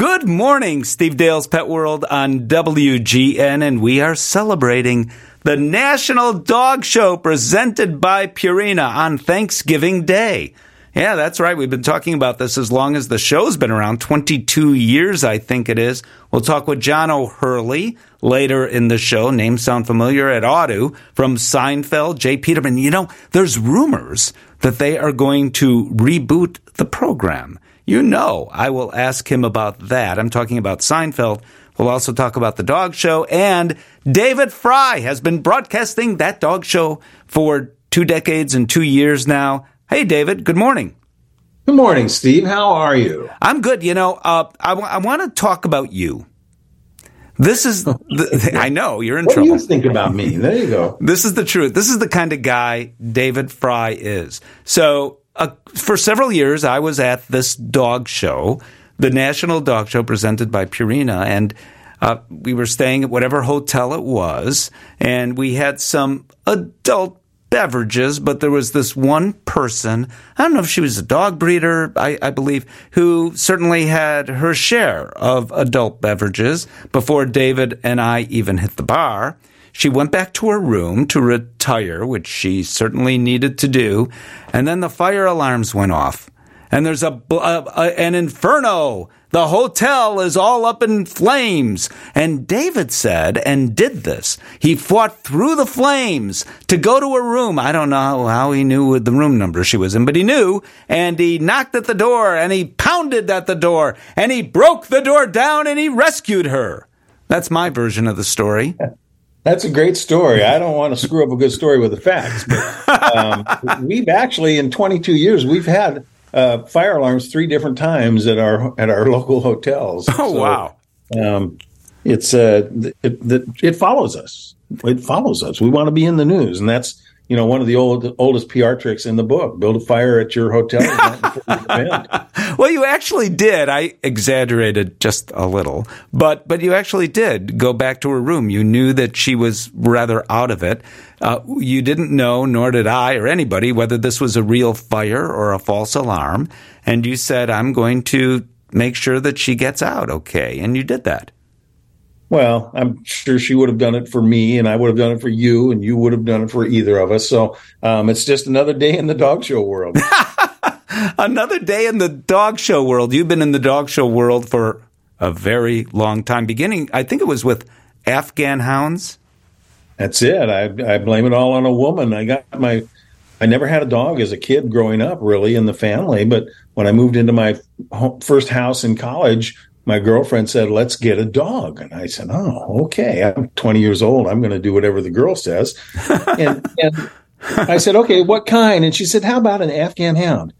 Good morning, Steve Dale's Pet World on WGN, and we are celebrating the National Dog Show presented by Purina on Thanksgiving Day. Yeah, that's right. We've been talking about this as long as the show's been around 22 years, I think it is. We'll talk with John O'Hurley later in the show. Names sound familiar at Audu from Seinfeld, J. Peterman. You know, there's rumors that they are going to reboot the program. You know, I will ask him about that. I'm talking about Seinfeld. We'll also talk about the dog show. And David Frei has been broadcasting that dog show for two decades and two years now. Hey, David, good morning. Good morning, Steve. How are you? I'm good. You know, uh, I, w- I want to talk about you. This is, the, I know you're in what trouble. What do you think about me? There you go. This is the truth. This is the kind of guy David Frei is. So, for several years, I was at this dog show, the National Dog Show presented by Purina, and uh, we were staying at whatever hotel it was, and we had some adult beverages, but there was this one person, I don't know if she was a dog breeder, I, I, believe, who certainly had her share of adult beverages before David and I even hit the bar. She went back to her room to retire, which she certainly needed to do, and then the fire alarms went off. And there's a, a, a an inferno the hotel is all up in flames. And David said and did this. He fought through the flames to go to a room. I don't know how he knew the room number she was in, but he knew. And he knocked at the door and he pounded at the door and he broke the door down and he rescued her. That's my version of the story. That's a great story. I don't want to screw up a good story with the facts, but um, we've actually, in 22 years, we've had uh, fire alarms three different times at our at our local hotels. Oh so, wow! Um, it's uh, it, it, it follows us. It follows us. We want to be in the news, and that's you know one of the old oldest PR tricks in the book. Build a fire at your hotel. well, you actually did. I exaggerated just a little, but but you actually did go back to her room. You knew that she was rather out of it. Uh, you didn't know, nor did I or anybody, whether this was a real fire or a false alarm. And you said, I'm going to make sure that she gets out okay. And you did that. Well, I'm sure she would have done it for me, and I would have done it for you, and you would have done it for either of us. So um, it's just another day in the dog show world. another day in the dog show world. You've been in the dog show world for a very long time, beginning, I think it was with Afghan hounds. That's it. I, I blame it all on a woman. I got my, I never had a dog as a kid growing up, really, in the family. But when I moved into my first house in college, my girlfriend said, "Let's get a dog," and I said, "Oh, okay. I'm 20 years old. I'm going to do whatever the girl says." and, and I said, "Okay, what kind?" And she said, "How about an Afghan hound?"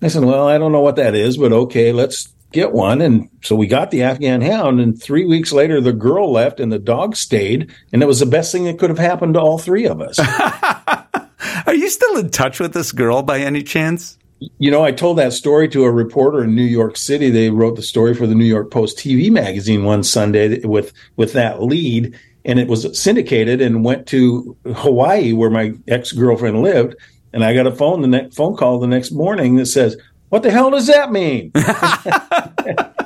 I said, "Well, I don't know what that is, but okay, let's get one. And so we got the Afghan hound. And three weeks later, the girl left and the dog stayed. And it was the best thing that could have happened to all three of us. Are you still in touch with this girl by any chance? You know, I told that story to a reporter in New York City. They wrote the story for the New York Post TV magazine one Sunday with with that lead, and it was syndicated and went to Hawaii where my ex girlfriend lived. And I got a phone the next phone call the next morning that says, what the hell does that mean?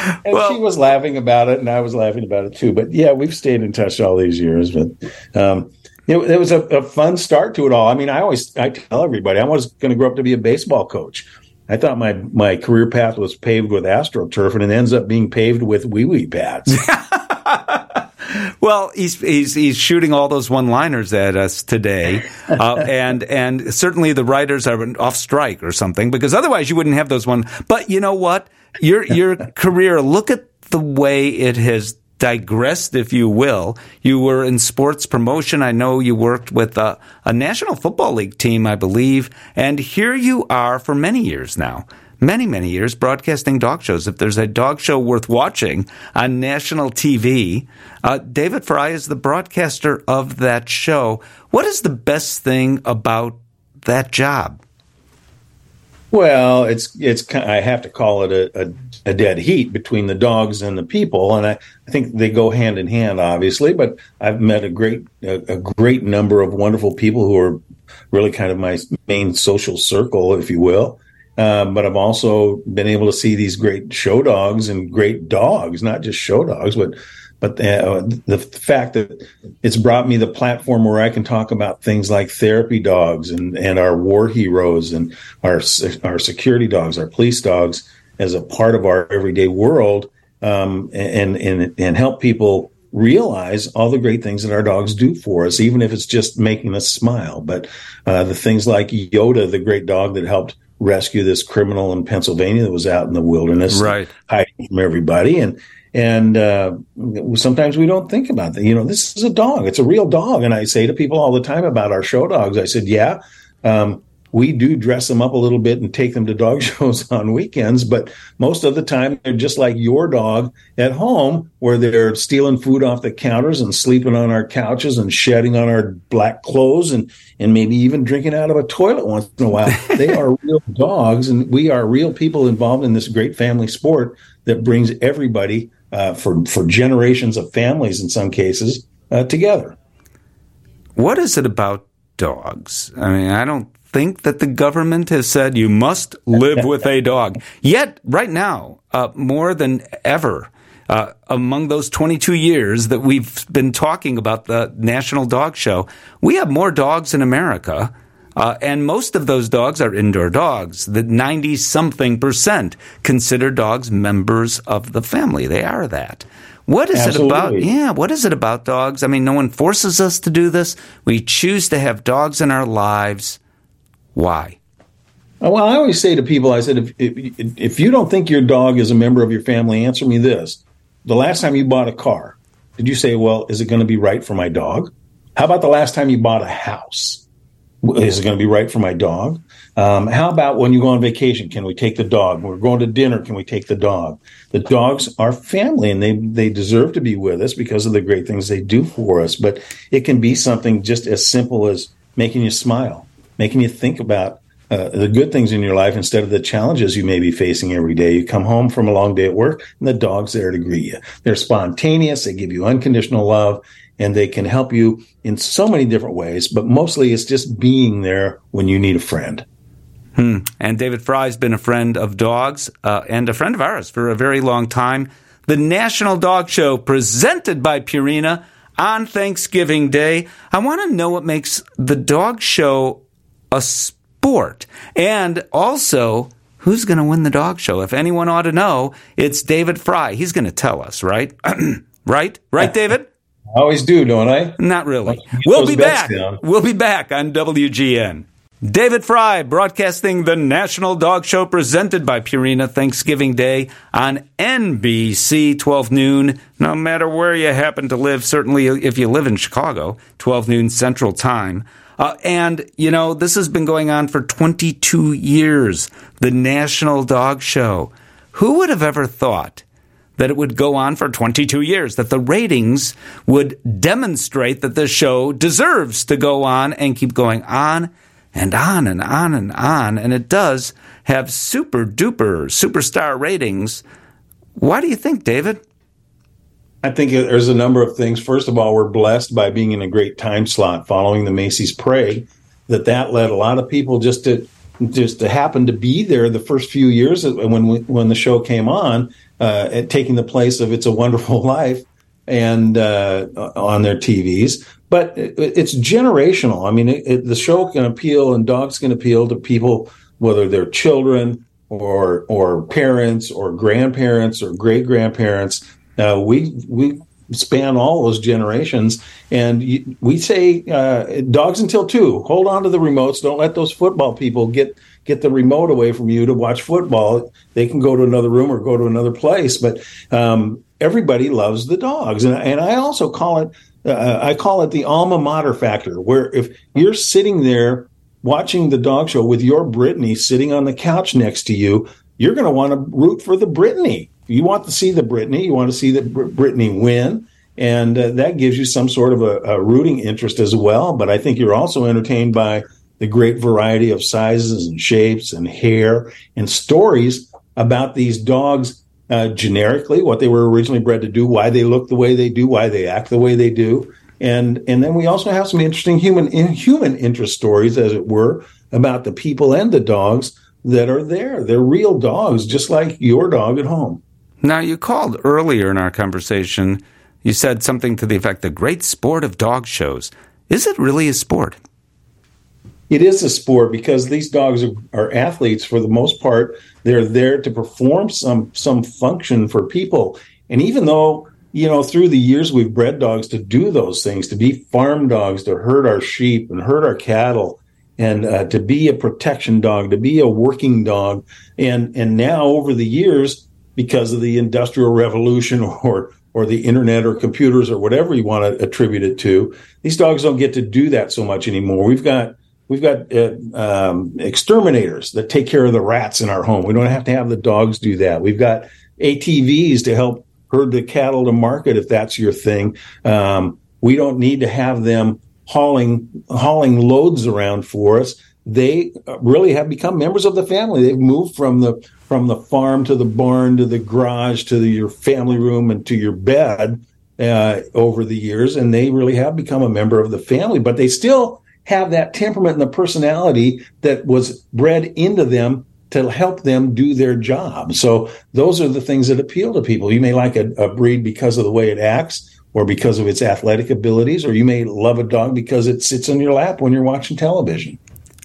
and well, she was laughing about it, and I was laughing about it too. But yeah, we've stayed in touch all these years. But um, it, it, was a, a, fun start to it all. I mean, I always I tell everybody I was going to grow up to be a baseball coach. I thought my my career path was paved with astroturf, and it ends up being paved with wee wee pads. Well, he's he's he's shooting all those one-liners at us today, uh, and and certainly the writers are off strike or something because otherwise you wouldn't have those one. But you know what? Your your career. Look at the way it has digressed, if you will. You were in sports promotion. I know you worked with a, a National Football League team, I believe, and here you are for many years now many, many years broadcasting dog shows. If there's a dog show worth watching on national TV, uh, David Frei is the broadcaster of that show. What is the best thing about that job? Well, it's it's I have to call it a, a, a, dead heat between the dogs and the people, and I, I think they go hand in hand, obviously. But I've met a great a, a great number of wonderful people who are really kind of my main social circle, if you will Um, but I've also been able to see these great show dogs and great dogs, not just show dogs, but but the, uh, the fact that it's brought me the platform where I can talk about things like therapy dogs and, and our war heroes and our our security dogs, our police dogs, as a part of our everyday world, um, and and and help people realize all the great things that our dogs do for us, even if it's just making us smile. But uh, the things like Yoda, the great dog that helped rescue this criminal in Pennsylvania that was out in the wilderness, right, hiding from everybody, and and uh, sometimes we don't think about that. You know, this is a dog; it's a real dog. And I say to people all the time about our show dogs, I said, yeah. Um, we do dress them up a little bit and take them to dog shows on weekends, but most of the time they're just like your dog at home, where they're stealing food off the counters and sleeping on our couches and shedding on our black clothes and and maybe even drinking out of a toilet once in a while. they are real dogs, and we are real people involved in this great family sport that brings everybody uh, for for generations of families in some cases uh, together. What is it about dogs? I mean, I don't think that the government has said you must live with a dog. Yet, right now, uh, more than ever, uh, among those 22 years that we've been talking about the National Dog Show, we have more dogs in America. Uh, and most of those dogs are indoor dogs. The 90 something percent consider dogs members of the family. They are that. What is Absolutely. it about? Yeah, what is it about dogs? I mean, no one forces us to do this. We choose to have dogs in our lives. Why? Well, I always say to people, I said, if, if, if you don't think your dog is a member of your family, answer me this. The last time you bought a car, did you say, well, is it going to be right for my dog? How about the last time you bought a house? Is it going to be right for my dog? Um, how about when you go on vacation? Can we take the dog? When we're going to dinner, can we take the dog? The dogs are family and they, they deserve to be with us because of the great things they do for us. But it can be something just as simple as making you smile making you think about uh, the good things in your life instead of the challenges you may be facing every day. You come home from a long day at work and the dog's there to greet you. They're spontaneous. They give you unconditional love and they can help you in so many different ways, but mostly it's just being there when you need a friend. Hmm. And David Frei's been a friend of dogs uh, and a friend of ours for a very long time. The National Dog Show presented by Purina on Thanksgiving Day. I want to know what makes the dog show a sport. And also, who's going to win the dog show? If anyone ought to know, it's David Frei. He's going to tell us, right? right? Right, David? I always do, don't I? Not really. We'll be back. Down. We'll be back on WGN. David Frei broadcasting the National Dog Show presented by Purina Thanksgiving Day on NBC 12 noon, no matter where you happen to live, certainly if you live in Chicago, 12 noon Central Time. Uh, and, you know, this has been going on for 22 years, the National Dog Show. Who would have ever thought that it would go on for 22 years, that the ratings would demonstrate that the show deserves to go on and keep going on and on and on and on. And it does have super duper superstar ratings. Why do you think, David? I think there's a number of things. First of all, we're blessed by being in a great time slot following the Macy's Parade. That that led a lot of people just to just to happen to be there the first few years when when the show came on, uh, taking the place of "It's a Wonderful Life" and uh, on their TVs. But it, it's generational. I mean, it, the show can appeal, and dogs can appeal to people whether they're children or or parents or grandparents or great grandparents uh, we we span all those generations, and we say uh, dogs until two. Hold on to the remotes. Don't let those football people get get the remote away from you to watch football. They can go to another room or go to another place, but um, everybody loves the dogs, and, and I also call it. Uh, I call it the alma mater factor, where if you're sitting there watching the dog show with your Brittany sitting on the couch next to you, you're going to want to root for the Brittany you want to see the Brittany, you want to see the Brittany win, and uh, that gives you some sort of a, a, rooting interest as well. But I think you're also entertained by the great variety of sizes and shapes and hair and stories about these dogs uh, generically, what they were originally bred to do, why they look the way they do, why they act the way they do. And, and then we also have some interesting human in, human interest stories, as it were, about the people and the dogs that are there. They're real dogs, just like your dog at home. Now, you called earlier in our conversation. You said something to the effect the great sport of dog shows. Is it really a sport? It is a sport because these dogs are, athletes for the most part. They're there to perform some some function for people. And even though you know, through the years, we've bred dogs to do those things, to be farm dogs, to herd our sheep and herd our cattle, and uh, to be a protection dog, to be a working dog. And and now, over the years, because of the industrial revolution or or the internet or computers or whatever you want to attribute it to, these dogs don't get to do that so much anymore. We've got we've got uh, um, exterminators that take care of the rats in our home. We don't have to have the dogs do that. We've got ATVs to help herd the cattle to market if that's your thing. Um, we don't need to have them hauling hauling loads around for us. They really have become members of the family. They've moved from the from the farm to the barn to the garage to the, your family room and to your bed uh, over the years, and they really have become a member of the family. But they still have that temperament and the personality that was bred into them to help them do their job. So those are the things that appeal to people. You may like a, a, breed because of the way it acts or because of its athletic abilities, or you may love a dog because it sits on your lap when you're watching television.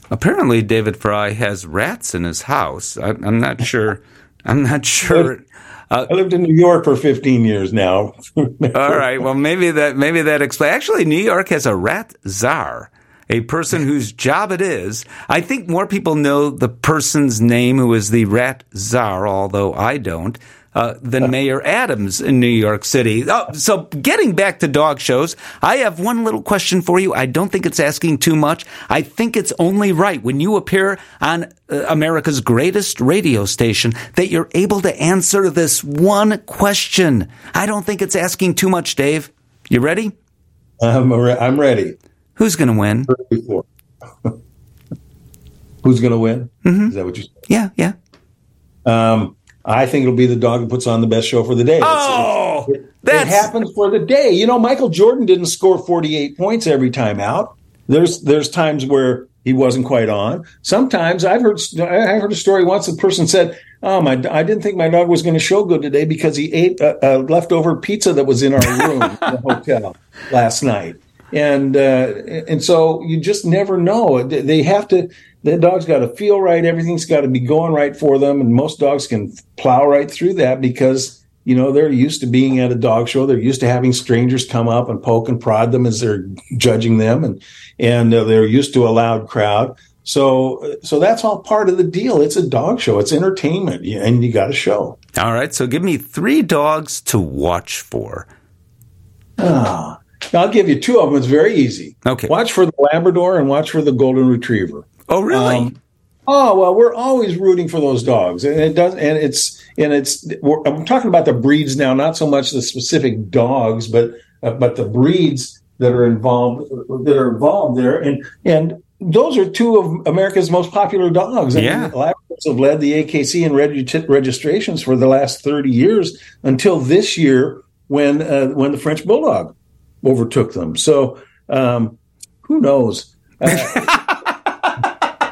Apparently, David Frei has rats in his house. I, am not sure. I'm not sure. Uh, I lived in New York for 15 years now. all right. Well, maybe that maybe that explains. Actually, New York has a rat czar a person whose job it is. I think more people know the person's name who is the rat czar, although I don't. Uh, than Mayor Adams in New York City. Oh, so getting back to dog shows, I have one little question for you. I don't think it's asking too much. I think it's only right when you appear on uh, America's greatest radio station that you're able to answer this one question. I don't think it's asking too much, Dave. You ready? I'm, re- I'm ready. Who's going to win? Who's going to win? Mm-hmm. Is that what you said? Yeah, yeah. Um, I think it'll be the dog that puts on the best show for the day. Oh, it, it happens for the day. You know, Michael Jordan didn't score 48 points every time out. There's there's times where he wasn't quite on. Sometimes I've heard I heard a story once. A person said, "Oh, my, I didn't think my dog was going to show good today because he ate a, a leftover pizza that was in our room in the hotel last night." And uh, and so you just never know. They have to. The dog's got to feel right. Everything's got to be going right for them, and most dogs can plow right through that because you know they're used to being at a dog show. They're used to having strangers come up and poke and prod them as they're judging them, and and uh, they're used to a loud crowd. So, so that's all part of the deal. It's a dog show. It's entertainment, and you got to show. All right. So, give me three dogs to watch for. Ah, I'll give you two of them. It's very easy. Okay. Watch for the Labrador and watch for the Golden Retriever. Oh, really? Um, oh well, we're always rooting for those dogs, and it does. And it's and it's. I'm talking about the breeds now, not so much the specific dogs, but uh, but the breeds that are involved that are involved there, and and those are two of America's most popular dogs. I yeah. Mean, Labradors have led the AKC in reg- registrations for the last 30 years until this year when uh, when the French Bulldog overtook them. So um, who knows? Uh,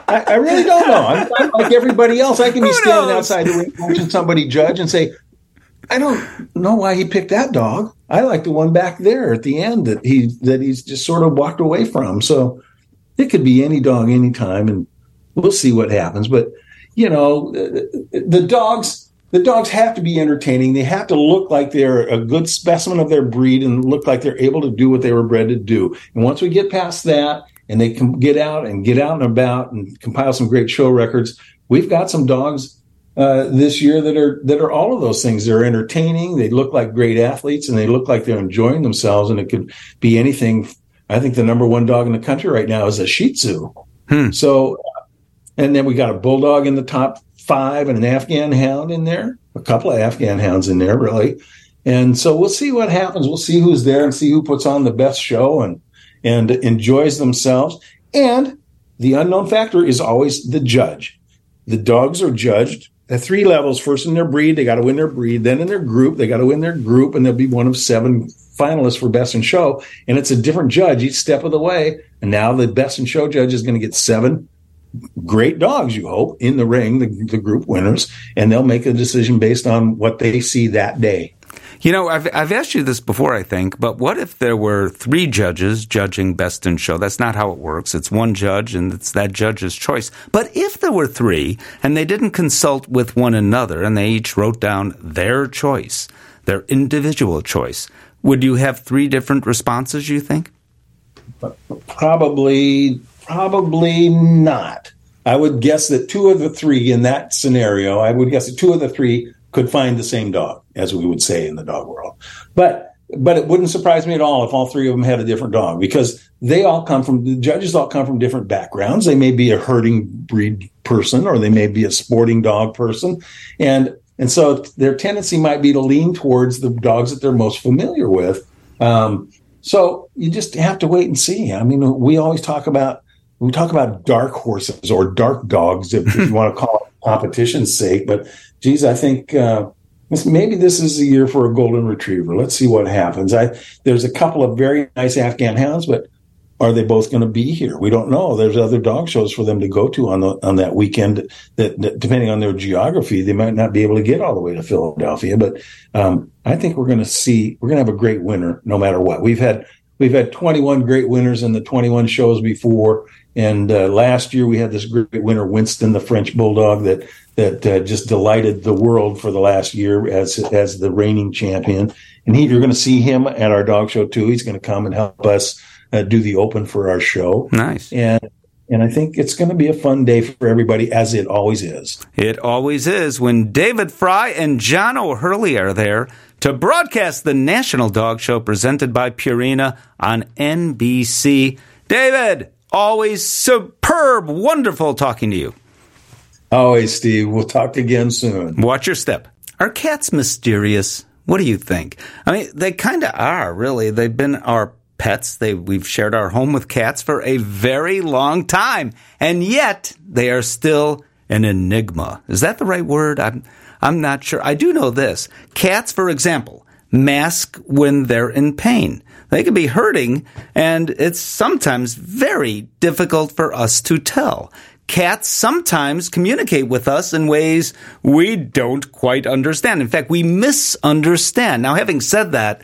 I, I, really don't know. I'm, I'm, like everybody else. I can be standing outside the ring watching somebody judge and say, I don't know why he picked that dog. I like the one back there at the end that he that he's just sort of walked away from. So it could be any dog anytime, and we'll see what happens. But you know, the, the dogs the dogs have to be entertaining. They have to look like they're a good specimen of their breed and look like they're able to do what they were bred to do. And once we get past that and they can get out and get out and about and compile some great show records, we've got some dogs uh, this year that are that are all of those things. They're entertaining. They look like great athletes, and they look like they're enjoying themselves. And it could be anything. I think the number one dog in the country right now is a Shih Tzu. Hmm. So, and then we got a bulldog in the top five and an Afghan hound in there, a couple of Afghan hounds in there, really. And so we'll see what happens. We'll see who's there and see who puts on the best show and and enjoys themselves. And the unknown factor is always the judge. The dogs are judged at three levels. First in their breed, they got to win their breed. Then in their group, they got to win their group, and they'll be one of seven finalists for best in show. And it's a different judge each step of the way. And now the best in show judge is going to get seven great dogs, you hope, in the ring, the, the group winners, and they'll make a decision based on what they see that day. You know, I've, I've asked you this before, I think, but what if there were three judges judging Best in Show? That's not how it works. It's one judge and it's that judge's choice. But if there were three and they didn't consult with one another and they each wrote down their choice, their individual choice, would you have three different responses, you think? Probably, probably not. I would guess that two of the three in that scenario, I would guess that two of the three could find the same dog, as we would say in the dog world. But but it wouldn't surprise me at all if all three of them had a different dog because they all come from the judges all come from different backgrounds. They may be a herding breed person or they may be a sporting dog person, and and so their tendency might be to lean towards the dogs that they're most familiar with. Um, so you just have to wait and see. I mean, we always talk about we talk about dark horses or dark dogs, if, if you want to call it competition's sake. But geez, I think uh, maybe this is a year for a golden retriever. Let's see what happens. I there's a couple of very nice Afghan hounds, but are they both going to be here? We don't know. There's other dog shows for them to go to on the on that weekend. That, that depending on their geography, they might not be able to get all the way to Philadelphia. But um, I think we're going to see we're going to have a great winner no matter what. We've had we've had 21 great winners in the 21 shows before, and uh, last year we had this great winner, Winston, the French bulldog that that uh, just delighted the world for the last year as as the reigning champion. And he, you're going to see him at our dog show too. He's going to come and help us uh, do the open for our show. Nice. And and I think it's going to be a fun day for everybody, as it always is. It always is when David Frei and John O'Hurley are there to broadcast the National Dog Show presented by Purina on NBC. David, always superb, wonderful talking to you. Always, Steve. We'll talk again soon. Watch your step. Are cats mysterious? What do you think? I mean, they kind of are, really. They've been our pets. They, we've shared our home with cats for a very long time, and yet they are still an enigma. Is that the right word? I'm, I'm not sure. I do know this. Cats, for example, mask when they're in pain. They can be hurting, and it's sometimes very difficult for us to tell. Cats sometimes communicate with us in ways we don't quite understand. In fact, we misunderstand. Now, having said that,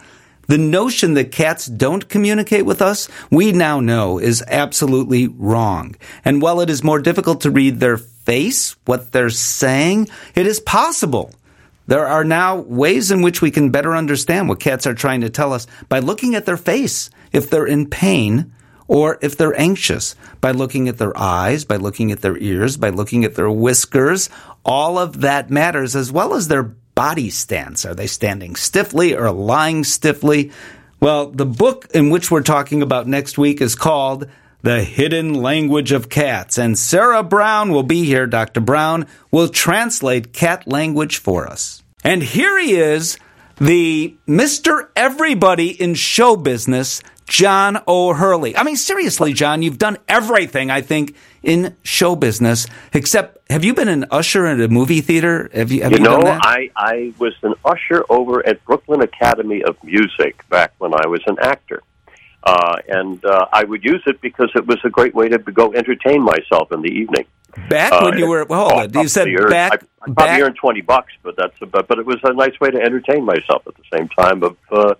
the notion that cats don't communicate with us, we now know is absolutely wrong. And while it is more difficult to read their face, what they're saying, it is possible. There are now ways in which we can better understand what cats are trying to tell us by looking at their face. If they're in pain, or if they're anxious by looking at their eyes, by looking at their ears, by looking at their whiskers. All of that matters as well as their body stance. Are they standing stiffly or lying stiffly? Well, the book in which we're talking about next week is called The Hidden Language of Cats, and Sarah Brown will be here. Dr. Brown will translate cat language for us. And here he is, the Mr. Everybody in show business, John O'Hurley. I mean, seriously, John, you've done everything, I think, in show business, except have you been an usher at a movie theater? Have you, have you, you know, I, I was an usher over at Brooklyn Academy of Music back when I was an actor. Uh, and uh, I would use it because it was a great way to go entertain myself in the evening. Back uh, when you were well, hold on. You said back. I, I probably earned twenty bucks, but that's but but it was a nice way to entertain myself at the same time of uh,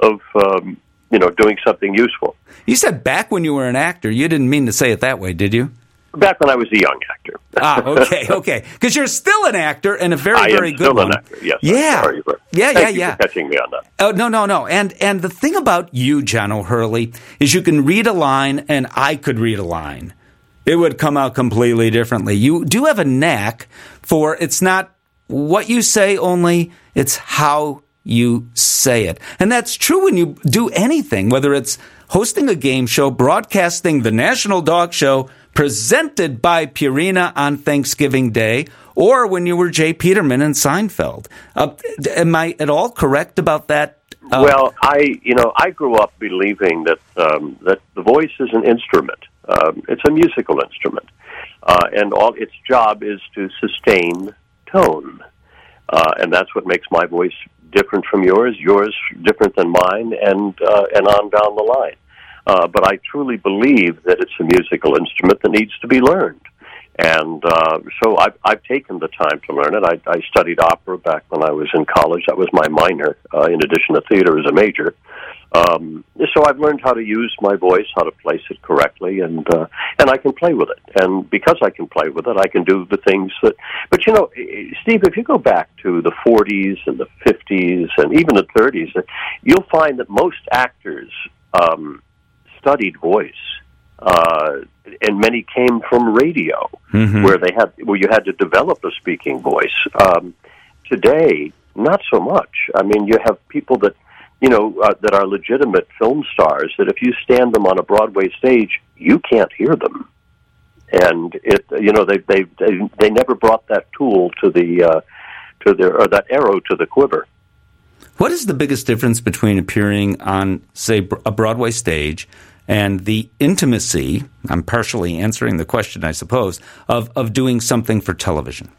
of um, you know, doing something useful. You said back when you were an actor. You didn't mean to say it that way, did you? Back when I was a young actor. ah, okay, okay. Because you're still an actor and a very, I very good still one. An actor. Yes, yeah, for, yeah, yeah, yeah. catching me on that. Oh no, no, no. And and the thing about you, John O'Hurley, is you can read a line, and I could read a line. It would come out completely differently. You do have a knack for it's not what you say only; it's how you say it. And that's true when you do anything, whether it's hosting a game show, broadcasting the National Dog Show presented by Purina on Thanksgiving Day, or when you were J. Peterman in Seinfeld. Uh, am I at all correct about that? Uh, well, I, you know, I grew up believing that um, that the voice is an instrument. Um, it's a musical instrument, uh, and all its job is to sustain tone, uh, and that's what makes my voice different from yours, yours different than mine, and uh, and on down the line. Uh, but I truly believe that it's a musical instrument that needs to be learned. And uh, so I've, I've taken the time to learn it. I, I studied opera back when I was in college. That was my minor, uh, in addition to theater as a major. Um, so I've learned how to use my voice, how to place it correctly, and uh, and I can play with it. And because I can play with it, I can do the things that. But you know, Steve, if you go back to the 40s and the 50s and even the 30s, you'll find that most actors um, studied voice uh, and many came from radio, mm-hmm. where they had where you had to develop a speaking voice. Um, today, not so much. I mean, you have people that you know uh, that are legitimate film stars that if you stand them on a Broadway stage, you can't hear them, and it you know they they they, they never brought that tool to the uh, to their or that arrow to the quiver. What is the biggest difference between appearing on, say, a Broadway stage and the intimacy, I'm partially answering the question, I suppose, of, of doing something for television?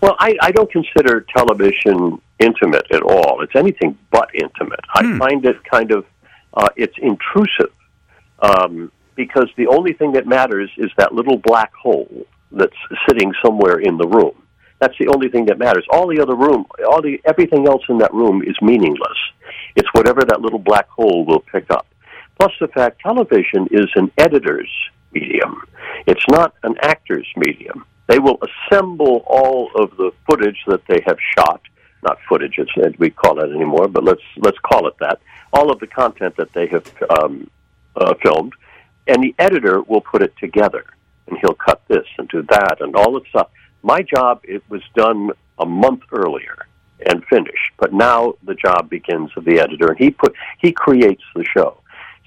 Well, I, I don't consider television intimate at all. It's anything but intimate. Hmm. I find it kind of, uh, it's intrusive um, because the only thing that matters is that little black hole that's sitting somewhere in the room. That's the only thing that matters. All the other room, all the everything else in that room is meaningless. It's whatever that little black hole will pick up. Plus the fact television is an editor's medium. It's not an actor's medium. They will assemble all of the footage that they have shot. Not footage, as we call it anymore, but let's let's call it that. All of the content that they have um, uh, filmed, and the editor will put it together, and he'll cut this and do that and all that stuff. My job it was done a month earlier and finished, but now the job begins of the editor, and he put he creates the show.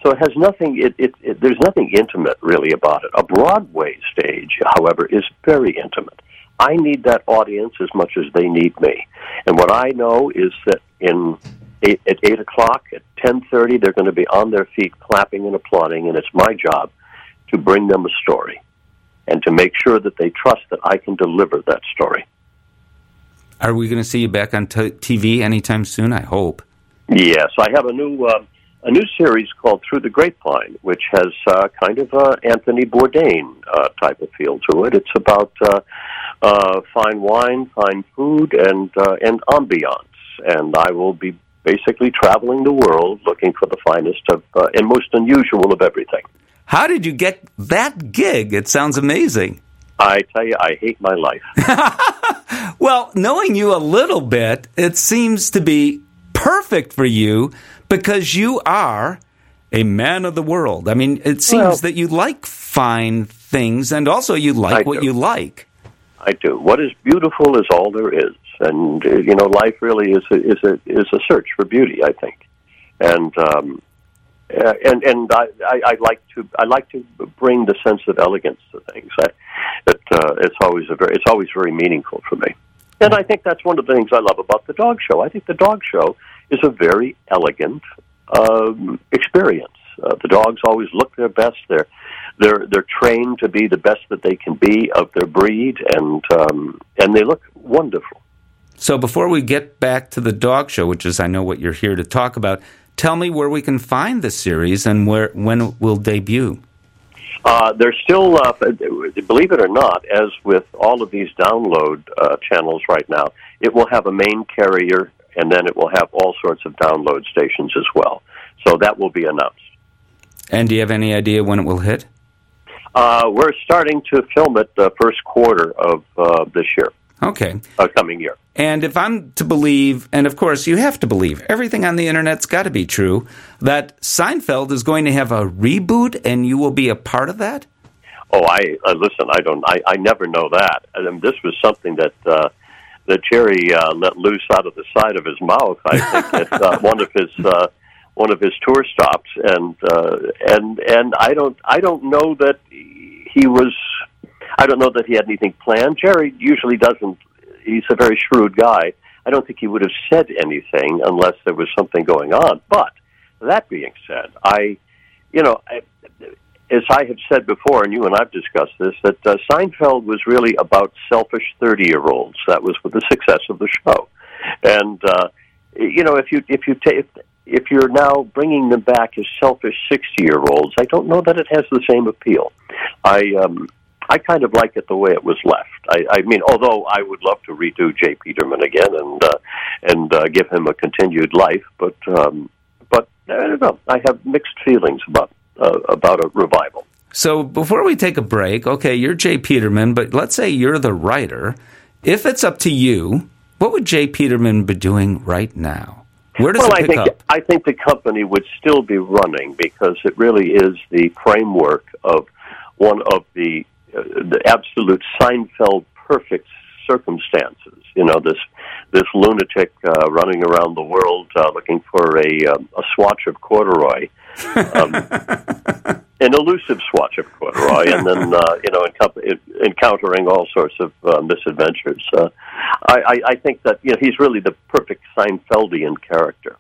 So it has nothing. It, it, it, there's nothing intimate really about it. A Broadway stage, however, is very intimate. I need that audience as much as they need me. And what I know is that in eight, at eight o'clock, at ten thirty, they're going to be on their feet, clapping and applauding. And it's my job to bring them a story and to make sure that they trust that I can deliver that story. Are we going to see you back on t- TV anytime soon? I hope. Yes, I have a new. Uh, a new series called Through the Grapevine, which has uh, kind of a Anthony Bourdain uh, type of feel to it. It's about uh, uh, fine wine, fine food, and uh, and ambiance. And I will be basically traveling the world looking for the finest of uh, and most unusual of everything. How did you get that gig? It sounds amazing. I tell you, I hate my life. well, knowing you a little bit, it seems to be perfect for you because you are a man of the world. I mean, it seems well, that you like fine things and also you like I what do. you like. I do. What is beautiful is all there is. And uh, you know, life really is a, is a is a search for beauty. I think, and um, uh, and and I, I, I like to I like to bring the sense of elegance to things. I, it, uh, it's always a very it's always very meaningful for me, and I think that's one of the things I love about the dog show. I think the dog show is a very elegant um, experience. Uh, the dogs always look their best. They're they're they're trained to be the best that they can be of their breed, and um, and they look wonderful. So before we get back to the dog show, which is I know what you're here to talk about, tell me where we can find the series and where when it will debut. Uh, they're still, uh, believe it or not, as with all of these download uh, channels right now, it will have a main carrier and then it will have all sorts of download stations as well. So that will be announced. And do you have any idea when it will hit? Uh, we're starting to film it the first quarter of uh, this year. Okay. Uh, coming year. And if I'm to believe, and of course you have to believe, everything on the internet's got to be true, that Seinfeld is going to have a reboot and you will be a part of that? Oh, I uh, listen. I don't. I, I never know that. I mean, this was something that that Jerry uh, let loose out of the side of his mouth. I think at uh, one of his uh, one of his tour stops, and uh, and and I don't I don't know that he was I don't know that he had anything planned. Jerry usually doesn't. He's a very shrewd guy. I don't think he would have said anything unless there was something going on. But that being said, I, you know, I, as I have said before, and you and I've discussed this, that uh, Seinfeld was really about selfish thirty-year-olds. That was the success of the show, and uh, you know, if you if you take if you're now bringing them back as selfish sixty-year-olds, I don't know that it has the same appeal. I um, I kind of like it the way it was left. I, I mean, although I would love to redo J. Peterman again and uh, and uh, give him a continued life, but um, but I don't know. I have mixed feelings about uh, about a revival. So before we take a break, okay, you're J. Peterman, but let's say you're the writer. If it's up to you, what would J. Peterman be doing right now? Where does well, it pick I think up? I think the company would still be running because it really is the framework of one of the uh, the absolute Seinfeld perfect circumstances. You know, this this lunatic uh, running around the world uh, looking for a um, a swatch of corduroy, um, an elusive swatch of corduroy, and then uh, you know encou- encountering all sorts of uh, misadventures. Uh, I, I, I think that you know he's really the perfect Seinfeldian character.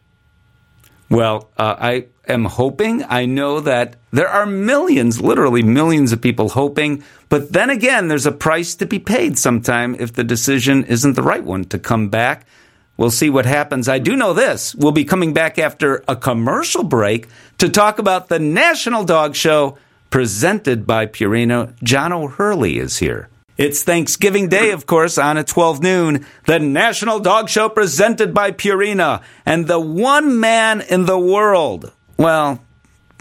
Well, uh, I am hoping. I know that there are millions, literally millions of people hoping. But then again, there's a price to be paid sometime if the decision isn't the right one to come back. We'll see what happens. I do know this. We'll be coming back after a commercial break to talk about the National Dog Show presented by Purina. John O'Hurley is here. It's Thanksgiving Day, of course, on at 12 noon. The National Dog Show presented by Purina and the one man in the world. Well,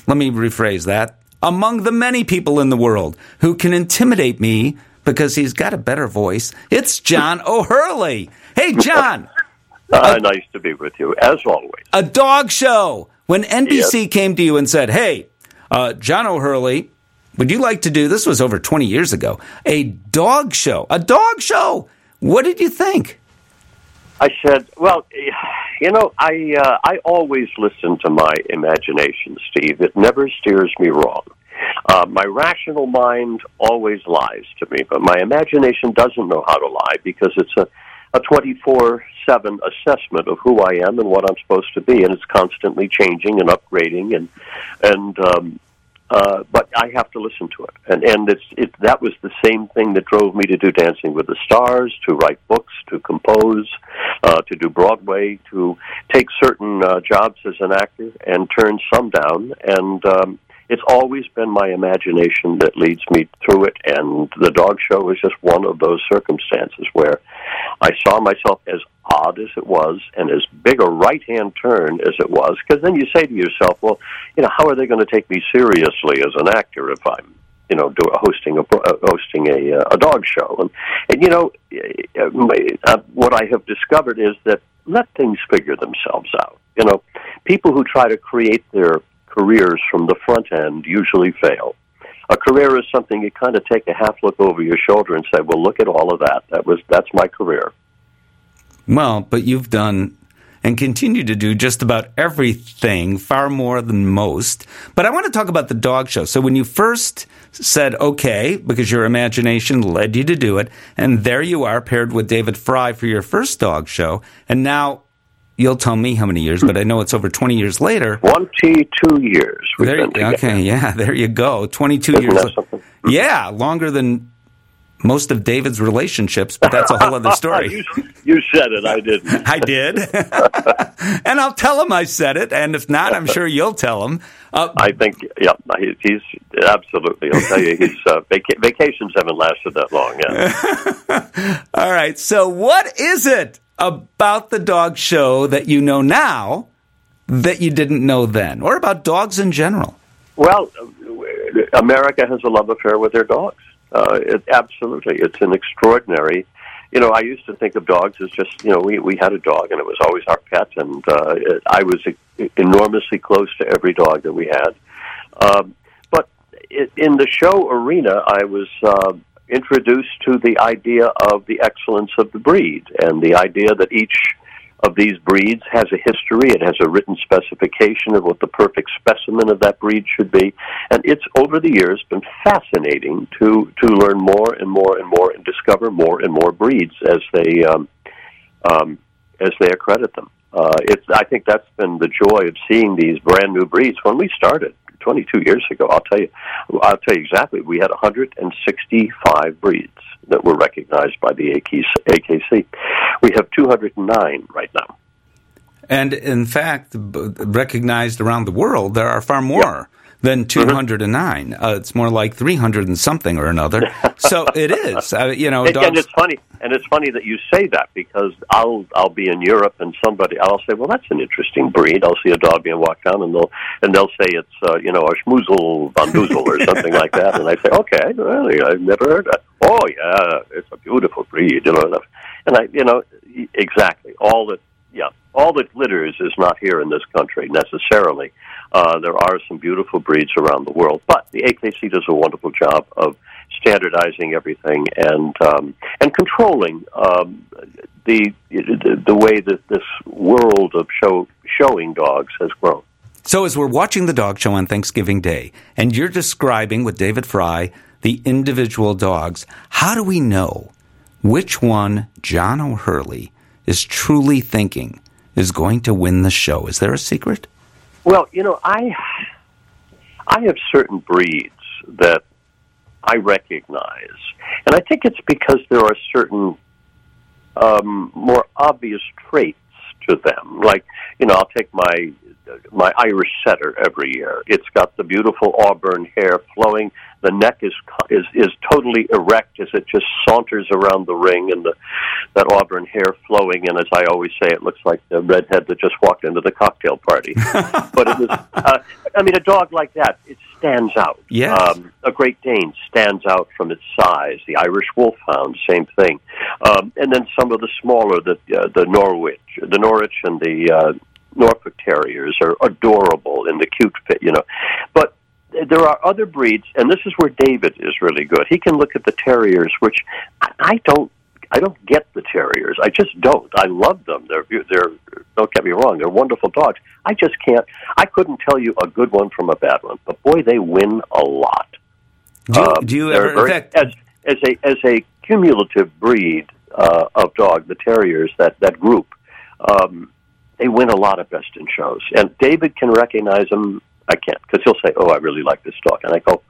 let me rephrase that. Among the many people in the world who can intimidate me because he's got a better voice, it's John O'Hurley. Hey, John. Uh, nice to be with you, as always. A dog show. When NBC yes. came to you and said, hey, uh, John O'Hurley, would you like to do this was over 20 years ago a dog show a dog show what did you think i said well you know i uh, i always listen to my imagination steve it never steers me wrong uh, my rational mind always lies to me but my imagination doesn't know how to lie because it's a a 24 7 assessment of who I am and what I'm supposed to be, and it's constantly changing and upgrading. And, and um, uh, but I have to listen to it, and and it's it. That was the same thing that drove me to do Dancing with the Stars, to write books, to compose, uh, to do Broadway, to take certain uh, jobs as an actor and turn some down, and um, it's always been my imagination that leads me through it, and the dog show is just one of those circumstances where myself as odd as it was and as big a right hand turn as it was, because then you say to yourself, well, you know, how are they going to take me seriously as an actor if I'm you know, do, hosting a uh, hosting a uh, a dog show, and and you know, uh, what I have discovered is that let things figure themselves out. You know, people who try to create their careers from the front end usually fail. A career is something you kind of take a half look over your shoulder and say, "Well, look at all of that. That was that's my career." Well, but you've done and continue to do just about everything, far more than most. But I want to talk about the dog show. So when you first said okay, because your imagination led you to do it, and there you are paired with David Frei for your first dog show, and now You'll tell me how many years, but I know it's over 20 years later. 22 years. There, okay, yeah, there you go. 22 Isn't years. Yeah, longer than most of David's relationships, but that's a whole other story. you, you, said it, I didn't. I did. and I'll tell him I said it, and if not, I'm sure you'll tell him. Uh, I think, yeah, he's absolutely. I'll tell you, his uh, vac- vacations haven't lasted that long. Yeah. All right. So, what is it about the dog show that you know now that you didn't know then, or about dogs in general? Well, America has a love affair with their dogs. Uh, it, absolutely, it's an extraordinary. You know, I used to think of dogs as just you know we we had a dog and it was always our pet, and uh, it, I was enormously close to every dog that we had. Um, but it, in the show arena, I was. Uh, introduced to the idea of the excellence of the breed and the idea that each of these breeds has a history. It has a written specification of what the perfect specimen of that breed should be. And it's over the years been fascinating to, to learn more and more and more and discover more and more breeds as they, um, um, as they accredit them. Uh, it's, I think that's been the joy of seeing these brand new breeds. When we started, 22 years ago, I'll tell you, I'll tell you exactly. We had 165 breeds that were recognized by the AKC. We have 209 right now. And in fact, recognized around the world, there are far more. Than 209. Mm-hmm. Uh, it's more like 300 and something or another. so it is. Uh, you know, and, and, it's funny, and it's funny that you say that because I'll I'll be in Europe and somebody I'll say, well, that's an interesting breed. I'll see a dog being walked down, and they'll and they'll say it's uh, you know a schmoozle von Duzel or something like that, and I say, okay, really, I've never heard that. Oh yeah, it's a beautiful breed, you know. And I, you know, exactly all that. Yeah, all that glitters is not here in this country necessarily. Uh, there are some beautiful breeds around the world, but the AKC does a wonderful job of standardizing everything and um, and controlling um, the, the the way that this world of show showing dogs has grown. So, as we're watching the dog show on Thanksgiving Day, and you're describing with David Frei the individual dogs, how do we know which one John O'Hurley is truly thinking is going to win the show? Is there a secret? Well, you know, I I have certain breeds that I recognize, and I think it's because there are certain um, more obvious traits to them. Like, you know, I'll take my my Irish setter every year. It's got the beautiful auburn hair flowing. The neck is is is totally erect as it just saunters around the ring, and the that auburn hair flowing. And as I always say, it looks like the redhead that just walked into the cocktail party. but it was, uh, I mean, a dog like that it stands out. Yes. Um, a Great Dane stands out from its size. The Irish Wolfhound, same thing. Um, and then some of the smaller, the uh, the Norwich, the Norwich, and the uh, Norfolk Terriers are adorable in the cute fit, you know. But there are other breeds, and this is where David is really good. He can look at the terriers, which I don't. I don't get the terriers. I just don't. I love them. They're they're don't get me wrong. They're wonderful dogs. I just can't. I couldn't tell you a good one from a bad one. But boy, they win a lot. Do, um, do you ever, very, fact, as as a as a cumulative breed uh, of dog, the terriers that that group, um, they win a lot of best in shows. And David can recognize them. I can't because he'll say, "Oh, I really like this dog," and I go,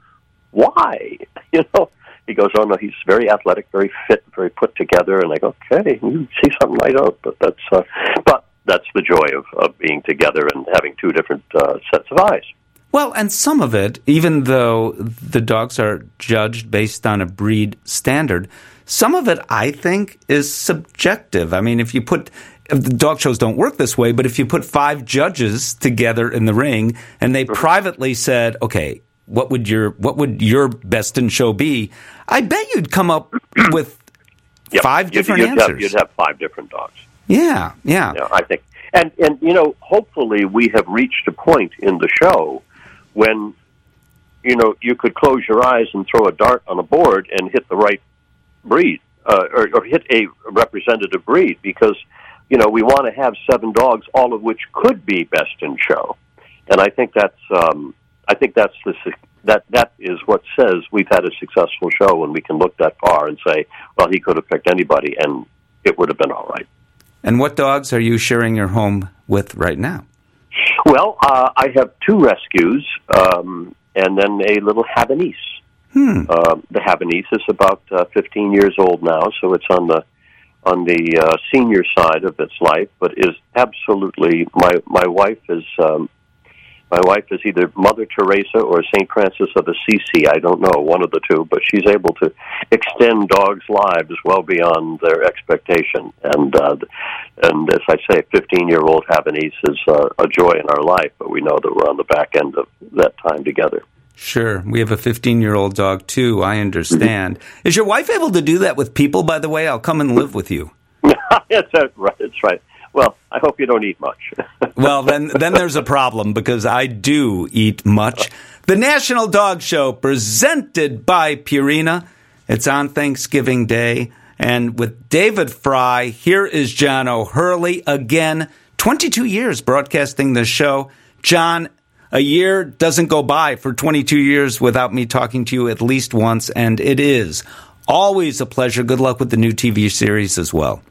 "Why?" You know. He goes, "Oh no, he's very athletic, very fit, very put together." And I go, "Okay, you see something I don't." But that's uh, but that's the joy of, of being together and having two different uh, sets of eyes. Well, and some of it, even though the dogs are judged based on a breed standard, some of it I think is subjective. I mean, if you put the dog shows don't work this way, but if you put five judges together in the ring and they privately said, okay, what would your what would your best in show be? I bet you'd come up with yep. five different you'd, you'd answers. Have, you'd have five different dogs. Yeah, yeah. Know, I think, and and you know, hopefully we have reached a point in the show when you know you could close your eyes and throw a dart on a board and hit the right breed uh, or, or hit a representative breed because you know, we want to have seven dogs, all of which could be best in show, and I think that's um, I think that's the that that is what says we've had a successful show when we can look that far and say, well, he could have picked anybody, and it would have been all right. And what dogs are you sharing your home with right now? Well, uh, I have two rescues, um, and then a little Havanese. Hmm. Uh, the Havanese is about uh, 15 years old now, so it's on the on the uh, senior side of its life, but is absolutely my my wife is um, my wife is either Mother Teresa or Saint Francis of Assisi. I don't know one of the two, but she's able to extend dogs' lives well beyond their expectation. And uh, and as I say, fifteen year old Havanese is uh, a joy in our life, but we know that we're on the back end of that time together. Sure. We have a 15 year old dog too. I understand. Mm-hmm. Is your wife able to do that with people, by the way? I'll come and live with you. that's right. That's right. Well, I hope you don't eat much. well, then, then there's a problem because I do eat much. The National Dog Show presented by Purina. It's on Thanksgiving Day. And with David Frei, here is John O'Hurley again. 22 years broadcasting the show. John, a year doesn't go by for 22 years without me talking to you at least once, and it is always a pleasure. Good luck with the new TV series as well.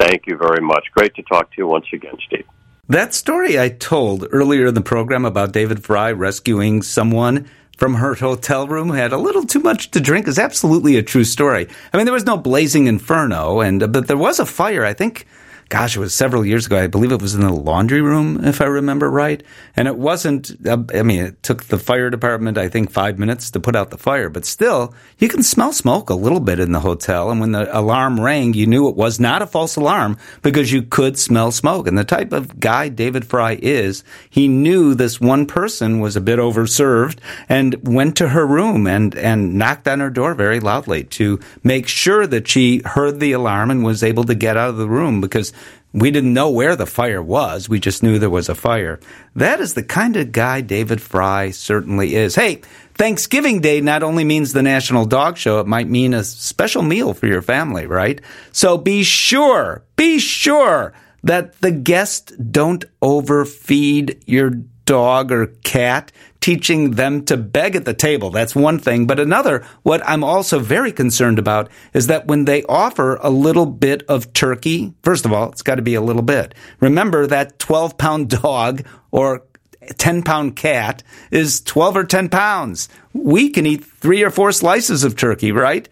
Thank you very much. Great to talk to you once again, Steve. That story I told earlier in the program about David Frei rescuing someone from her hotel room who had a little too much to drink is absolutely a true story. I mean, there was no blazing inferno, and but there was a fire. I think gosh, it was several years ago. I believe it was in the laundry room, if I remember right. And it wasn't, uh, I mean, it took the fire department, I think, five minutes to put out the fire, but still, you can smell smoke a little bit in the hotel. And when the alarm rang, you knew it was not a false alarm because you could smell smoke. And the type of guy David Frei is, he knew this one person was a bit overserved and went to her room and, and knocked on her door very loudly to make sure that she heard the alarm and was able to get out of the room because we didn't know where the fire was. We just knew there was a fire. That is the kind of guy David Frei certainly is. Hey, Thanksgiving Day not only means the National Dog Show, it might mean a special meal for your family, right? So be sure, be sure that the guests don't overfeed your dog or cat, teaching them to beg at the table. That's one thing. But another, what I'm also very concerned about is that when they offer a little bit of turkey, first of all, it's got to be a little bit. Remember that 12 pound dog or 10 pound cat is 12 or 10 pounds. We can eat three or four slices of turkey, right?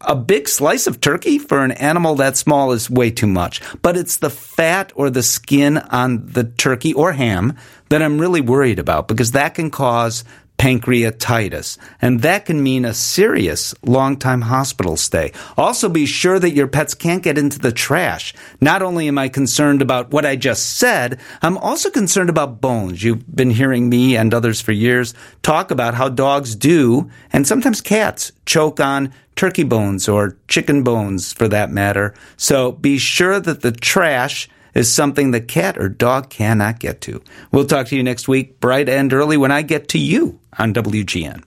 A big slice of turkey for an animal that small is way too much. But it's the fat or the skin on the turkey or ham that I'm really worried about because that can cause pancreatitis. And that can mean a serious long time hospital stay. Also be sure that your pets can't get into the trash. Not only am I concerned about what I just said, I'm also concerned about bones. You've been hearing me and others for years talk about how dogs do, and sometimes cats, choke on turkey bones or chicken bones for that matter. So be sure that the trash is something the cat or dog cannot get to. We'll talk to you next week, bright and early, when I get to you on WGN.